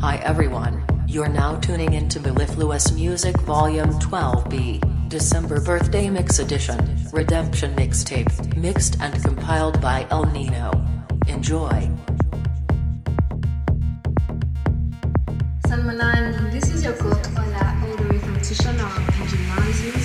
Hi everyone, you're now tuning into Mellifluous MusiQ Volume 12B, December Birthday Mix Edition, Redemption Mixtape, mixed and compiled by El Nino. Enjoy. Salmanan, this is your coach on the algorithm to Shana and Gymnasium.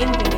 India.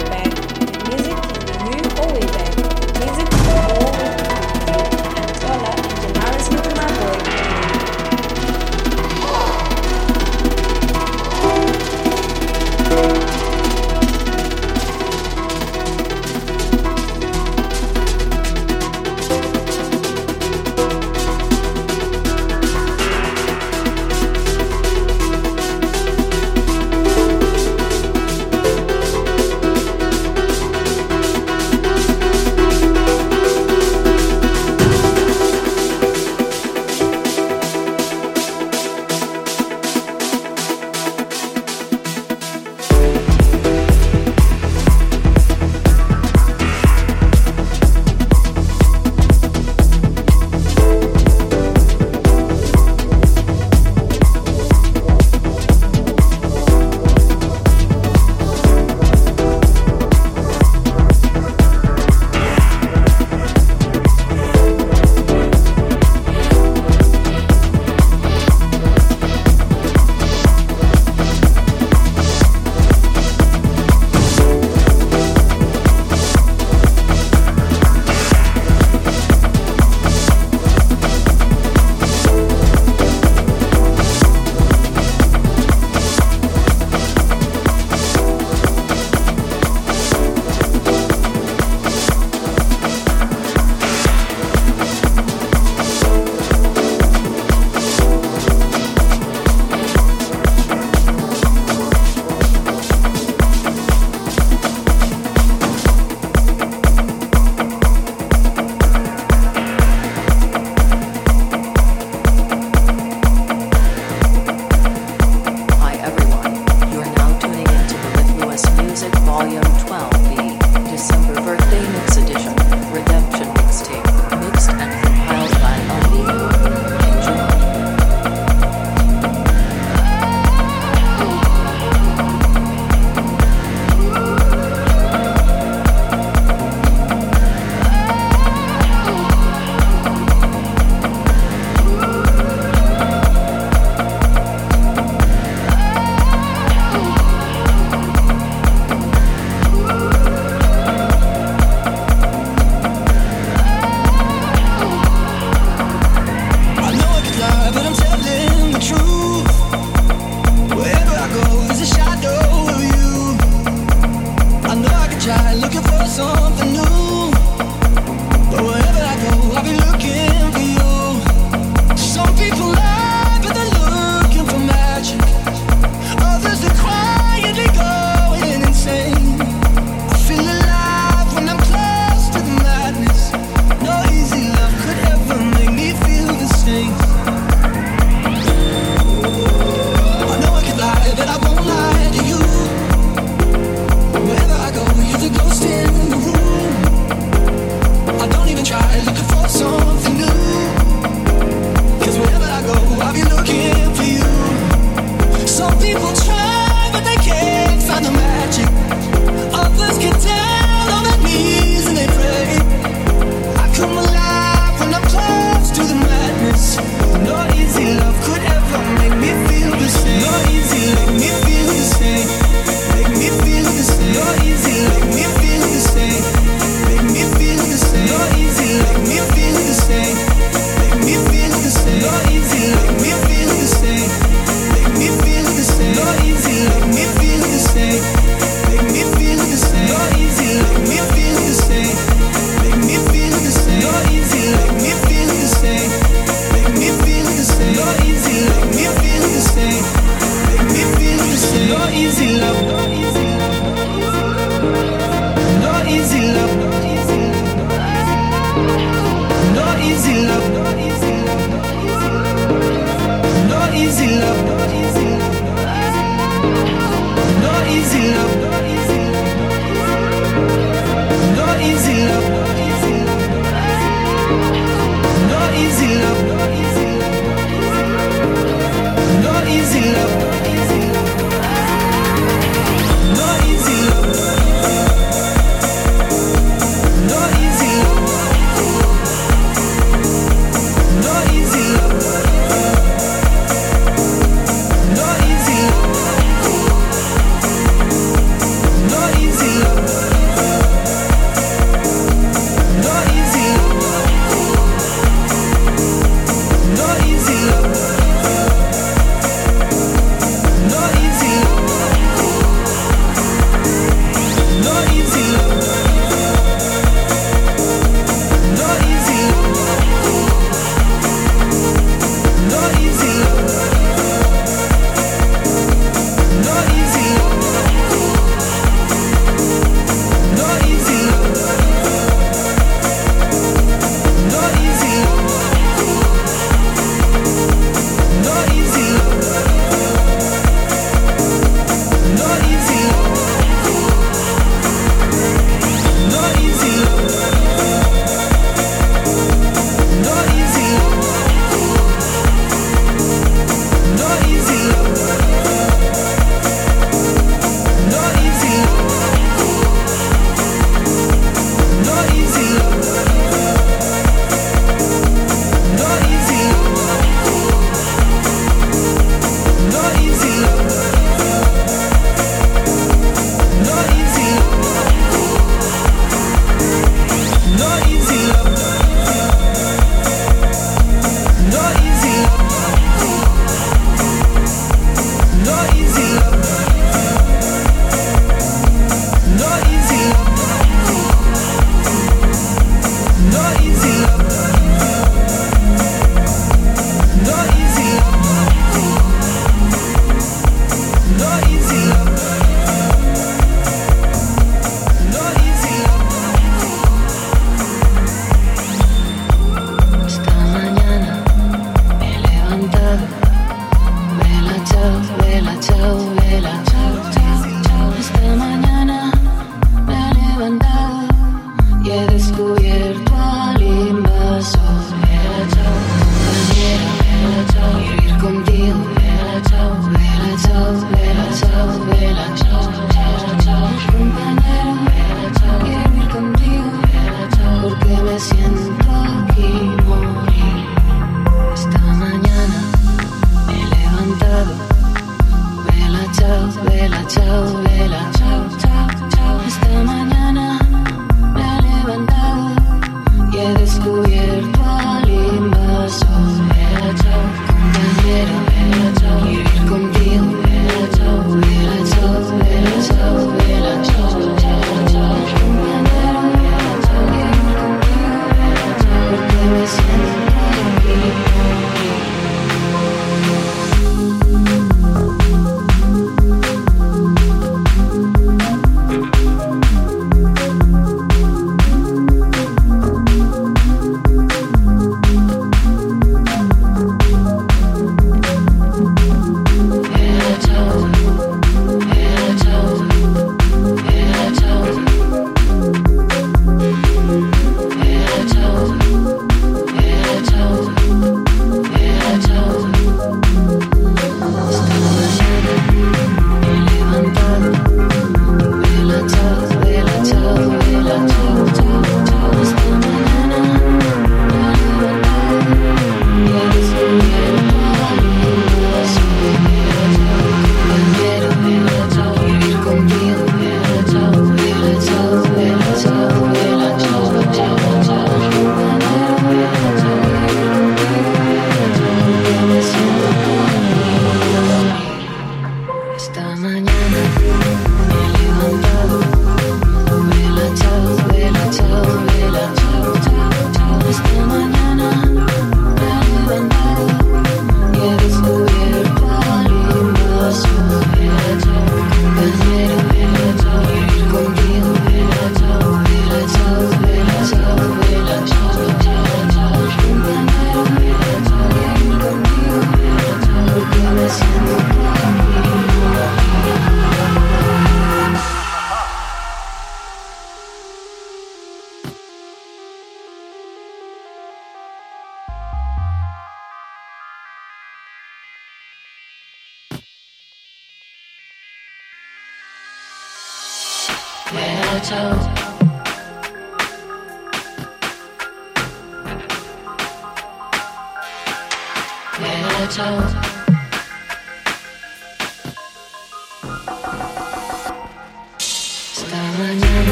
told.